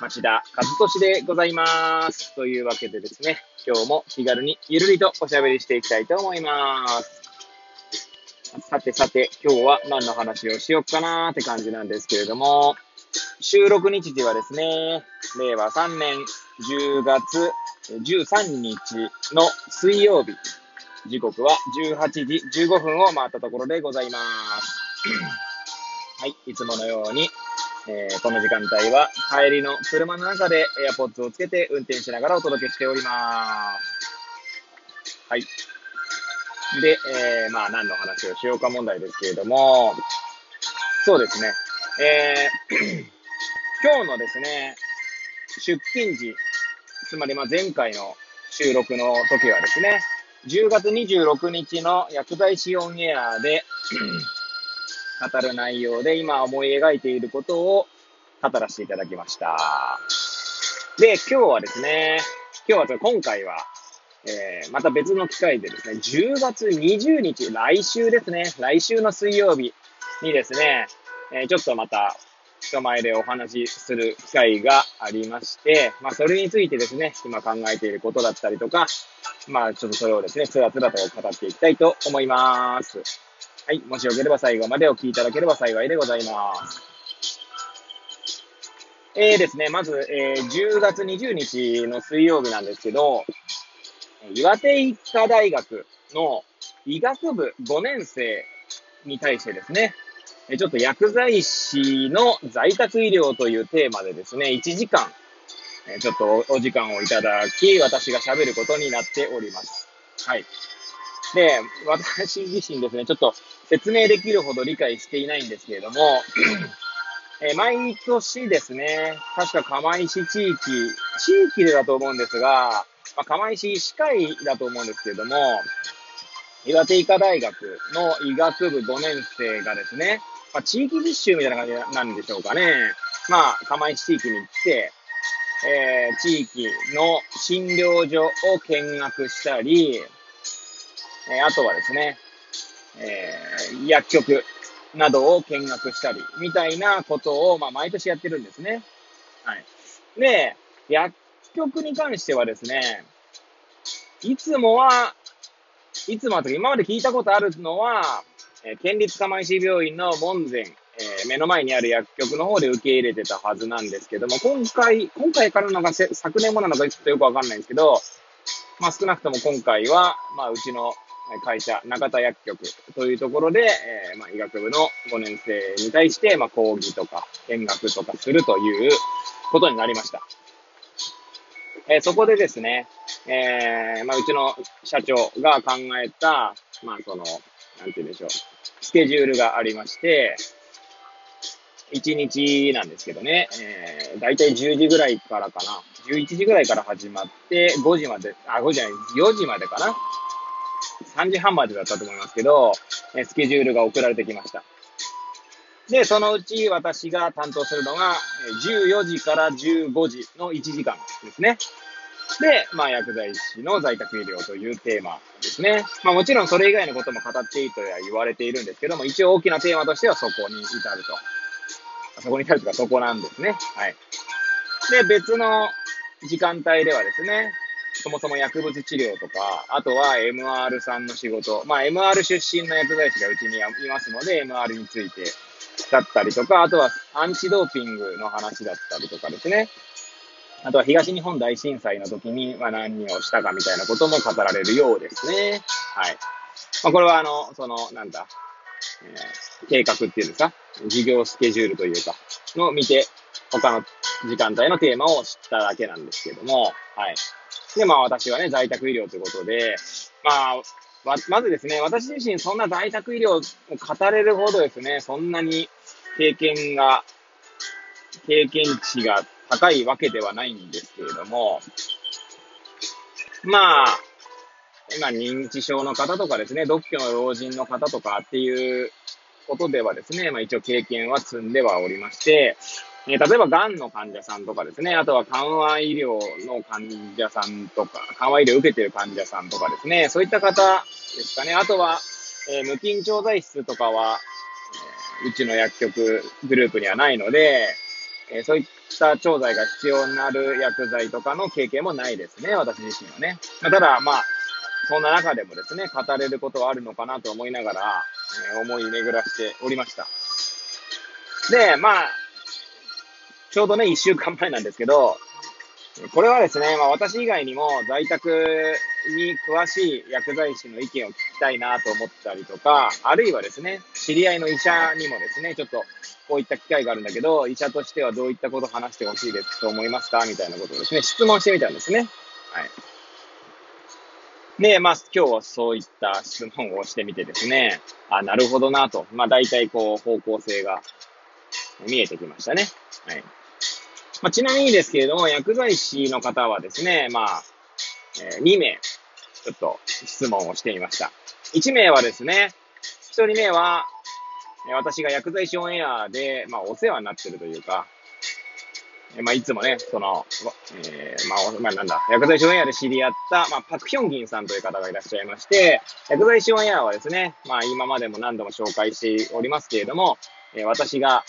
町田和俊でございます。というわけでですね、今日も気軽にゆるりとおしゃべりしていきたいと思います。さてさて、今日は何の話をしよっかなーって感じなんですけれども、収録日時はですね、令和3年10月13日の水曜日、時刻は18時15分を回ったところでございます。はい、いつものように、えーこの時間帯は帰りの車の中で AirPods をつけて運転しながらお届けしております。はい。で、えーまあ何の話をしようか問題ですけれども、そうですね、えー 今日のですね、出勤時、つまりまあ前回の収録の時はですね、10月26日の薬剤師オンエアで語る内容で今思い描いていることを語らせていただきました。で、今日はですね、今日は今回は、えーまた別の機会でですね、10月20日、来週ですね、来週の水曜日にですね、えーちょっとまた人前でお話しする機会がありまして、まあそれについてですね、今考えていることだったりとか、まあちょっとそれをですね、つらつらと語っていきたいと思います。はい。もしよければ最後までお聞きいただければ幸いでございます。えーですね、まず、えー10月20日の水曜日なんですけど、岩手医科大学の医学部5年生に対してですね、ちょっと薬剤師の在宅医療というテーマでですね、1時間、ちょっとお時間をいただき、私が喋ることになっております。はい。で、私自身ですね、ちょっと説明できるほど理解していないんですけれども、えー毎年ですね、確か釜石地域、地域でだと思うんですが、まあ、釜石医師会だと思うんですけれども、岩手医科大学の医学部5年生がですね、まあ、地域実習みたいな感じなんでしょうかね。まあ、釜石地域に行って、えー地域の診療所を見学したり、えーあとはですね、えー薬局などを見学したり、みたいなことを、まあ、毎年やってるんですね。はい。で、薬局に関してはですね、いつもは、いつもはと今まで聞いたことあるのは、えー県立釜石病院の門前、えー目の前にある薬局の方で受け入れてたはずなんですけども、今回、今回からなのか、せ昨年もなのかちょっとよくわかんないんですけど、まあ少なくとも今回は、まあうちの会社、中田薬局というところで、えーまあ医学部の5年生に対して、まあ講義とか見学とかするということになりました。えーそこでですね、えーまあうちの社長が考えた、まあその、なんて言うんでしょう、スケジュールがありまして、1日なんですけどね、えー、だいたい10時ぐらいからかな。11時ぐらいから始まって、5時まで、あ、5時じゃない、4時までかな。3時半までだったと思いますけど、えスケジュールが送られてきました。で、そのうち私が担当するのが、14時から15時の1時間ですね。で、まあ、薬剤師の在宅医療というテーマですね。まあ、もちろんそれ以外のことも語っていいとは言われているんですけども、一応大きなテーマとしてはそこに至ると。そこに至るというかそこなんですね。はい。で、別の時間帯ではですね、そもそも薬物治療とか、あとは MR さんの仕事、まあ MR 出身の薬剤師がうちにいますので、MR についてだったりとか、あとはアンチドーピングの話だったりとかですね。あとは東日本大震災の時に、まあ、何をしたかみたいなことも語られるようですね。はい。まあ、これはあの、その、なんだ、えー計画っていうんですか、事業スケジュールというか、の見て、他の時間帯のテーマを知っただけなんですけども、はい。で、まあ私はね、在宅医療ということで、まあ、まずですね、私自身そんな在宅医療を語れるほどですね、そんなに経験が、経験値が高いわけではないんですけれども、まあ、今認知症の方とかですね、独居の老人の方とかっていうことではですね、まあ一応経験は積んではおりまして、えー、例えば癌の患者さんとかですね、あとは緩和医療の患者さんとか、緩和医療を受けている患者さんとかですね、そういった方ですかね。あとは、えー、無菌調剤室とかは、えー、うちの薬局グループにはないので、え、そういった調剤が必要になる薬剤とかの経験もないですね、私自身はね。まあ、ただ、まあ、そんな中でもですね、語れることはあるのかなと思いながら、え、思い巡らしておりました。で、まあ、ちょうどね、一週間前なんですけど、これはですね、まあ私以外にも在宅に詳しい薬剤師の意見を聞きたいなと思ったりとか、あるいはですね、知り合いの医者にもですね、ちょっとこういった機会があるんだけど、医者としてはどういったことを話してほしいですと思いますかみたいなことをですね、質問してみたんですね。はい。で、まあ今日はそういった質問をしてみてですね、あ、なるほどなと。まあ大体こう方向性が見えてきましたね。はい。まあ、ちなみにですけれども、薬剤師の方はですね、まあ、えー、2名、ちょっと質問をしてみました。1名はですね、1人目は、私が薬剤師オンエアで、まあ、お世話になってるというか、えまあ、いつもね、その、えー、まあ、まあ、なんだ、薬剤師オンエアで知り合った、まあ、パクヒョンギンさんという方がいらっしゃいまして、薬剤師オンエアはですね、まあ、今までも何度も紹介しておりますけれども、えー、私が、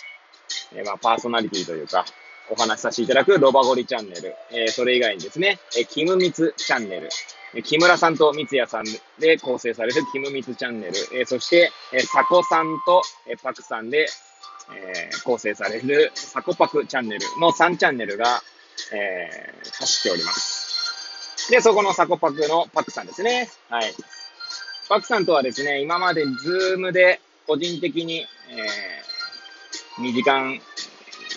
えー、まあ、パーソナリティというか、お話しさせていただくロバゴリチャンネル、えー、それ以外にですね、えー、キムミツチャンネル、え、木村さんと三ツ矢さんで構成されるキムミツチャンネル、えー、そして、えー、サコさんと、えー、パクさんで、えー、構成されるサコパクチャンネルの3チャンネルが、えー、走っております。で、そこのサコパクのパクさんですね。はい。パクさんとはですね、今までズームで個人的に、えー、2時間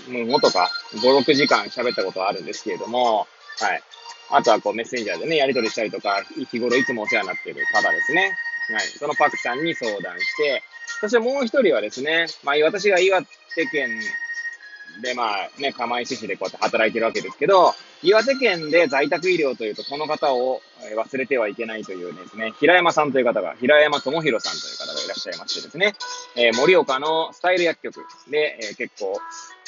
もうとか、5、6時間喋ったことはあるんですけれども、はい。あとはこうメッセンジャーでね、やり取りしたりとか、日頃いつもお世話になっている方ですね。はい。そのパクさんに相談して、そしてもう一人はですね、まあ私が岩手県で、まあね、釜石市でこうやって働いてるわけですけど、岩手県で在宅医療というと、この方を忘れてはいけないというですね、平山さんという方が、平山智弘さんという方がいらっしゃいましてですね、えー、盛岡のスタイル薬局で、えー、結構、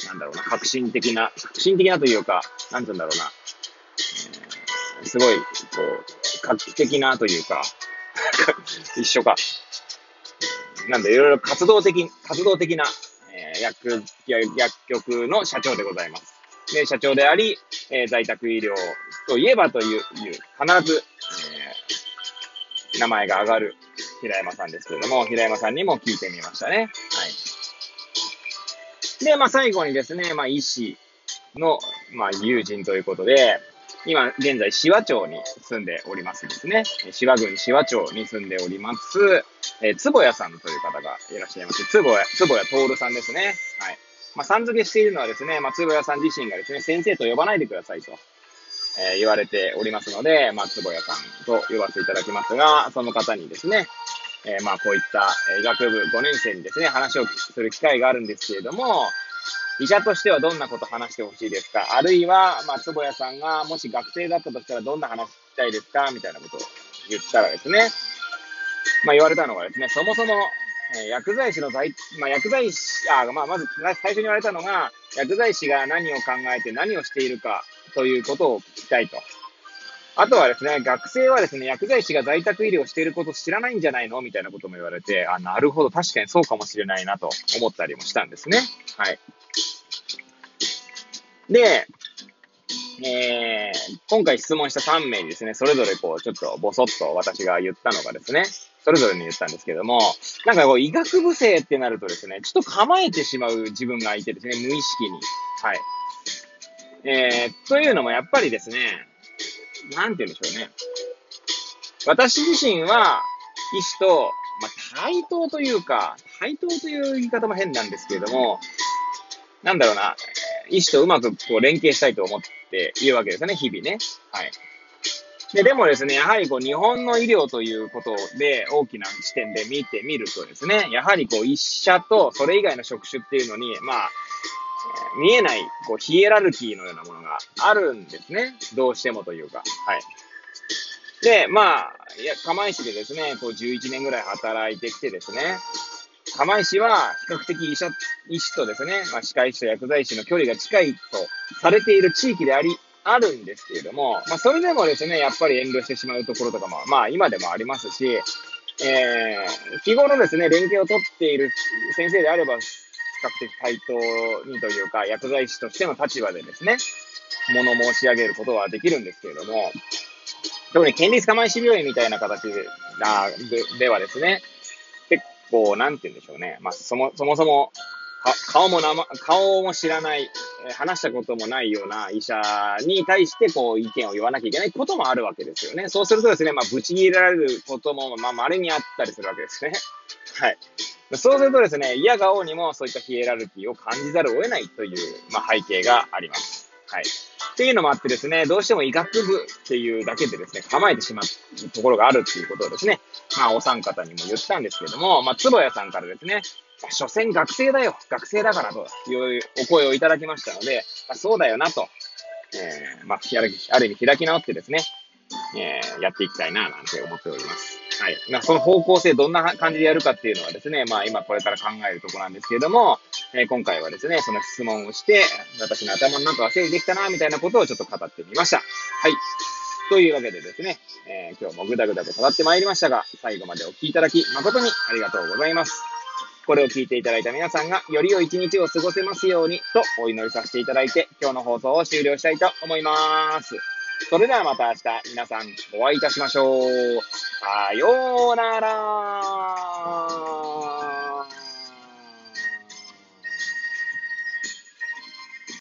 なんだろうな、革新的な、革新的なというか、なんて言うんだろうな、えー、すごい、こう、画期的なというか、一緒か。なんで、いろいろ活動的、活動的な、えー、薬、薬局の社長でございます。で、社長であり、えー、在宅医療といえばという、いう必ず、えー、名前が上がる平山さんですけれども、平山さんにも聞いてみましたね。で、まあ最後にですね、まあ医師の、まあ友人ということで、今、現在、紫波町に住んでおりますですね。紫波郡紫波町に住んでおります、え、坪谷さんという方がいらっしゃいます。坪谷、坪谷徹さんですね。はい。まあ、さん付けしているのはですね、まあ、坪谷さん自身がですね、先生と呼ばないでくださいと、えー、言われておりますので、まあ、坪谷さんと呼ばせていただきますが、その方にですね、えー、まあ、こういった医学部5年生にですね、話をする機会があるんですけれども、医者としてはどんなこと話してほしいですか？あるいは、まあ、坪谷さんがもし学生だったとしたらどんな話したいですか？みたいなことを言ったらですね、まあ、言われたのがですね、そもそも、え、薬剤師の在、まあ、薬剤師、あ、まあ、まず最初に言われたのが、薬剤師が何を考えて何をしているかということを聞きたいと。あとはですね、学生はですね、薬剤師が在宅医療していること知らないんじゃないのみたいなことも言われて、あ、なるほど、確かにそうかもしれないなと思ったりもしたんですね。はい。で、えー、今回質問した3名にですね、それぞれこう、ちょっとボソッと私が言ったのがですね、それぞれに言ったんですけども、なんかこう、医学部生ってなるとですね、ちょっと構えてしまう自分がいてですね、無意識に。はい。えー、というのもやっぱりですね、なんて言うんでしょうね。私自身は、医師と、まあ、対等というか、対等という言い方も変なんですけれども、なんだろうな、医師とうまくこう連携したいと思っているわけですよね、日々ね。はい。で、でもですね、やはりこう日本の医療ということで大きな視点で見てみるとですね、やはりこう医者とそれ以外の職種っていうのに、まあ、見えない、こう、ヒエラルキーのようなものがあるんですね。どうしてもというか。はい。で、まあ、いや、釜石でですね、こう、11年ぐらい働いてきてですね、釜石は比較的医者、医師とですね、まあ、歯科医師と薬剤師の距離が近いとされている地域であり、あるんですけれども、まあ、それでもですね、やっぱり遠慮してしまうところとかも、まあ、今でもありますし、えー、日頃ですね、連携を取っている先生であれば、較的対等にというか、薬剤師としての立場でですね、物申し上げることはできるんですけれども、特に県立釜石病院みたいな形ででではですね、結構、なんて言うんでしょうね。まあ、そも、そもそも、顔も、顔も知らない、話したこともないような医者に対して、こう、意見を言わなきゃいけないこともあるわけですよね。そうするとですね、まあ、ぶち切られることも、まあ、稀にあったりするわけですね。はい。そうするとですね、嫌がおうにもそういったヒエラルキーを感じざるを得ないという、まあ、背景があります。はい。っていうのもあってですね、どうしても医学部っていうだけでですね、構えてしまうところがあるっていうことをですね、まあ、お三方にも言ったんですけども、まあ、坪谷さんからですね、所詮学生だよ、学生だからというお声をいただきましたので、まあ、そうだよなと、えー、まあ、ある意味開き直ってですね、えー、やっていきたいな、なんて思っております。はい。まあ、その方向性どんな感じでやるかっていうのはですね、まあ、今これから考えるところなんですけれども、えー、今回はですね、その質問をして、私の頭の中は整理できたな、みたいなことをちょっと語ってみました。はい。というわけでですね、えー、今日もぐだぐだと語ってまいりましたが、最後までお聴きいただき誠にありがとうございます。これを聞いていただいた皆さんがより良い一日を過ごせますようにとお祈りさせていただいて、今日の放送を終了したいと思います。それではまた明日皆さんお会いいたしましょう。さようなら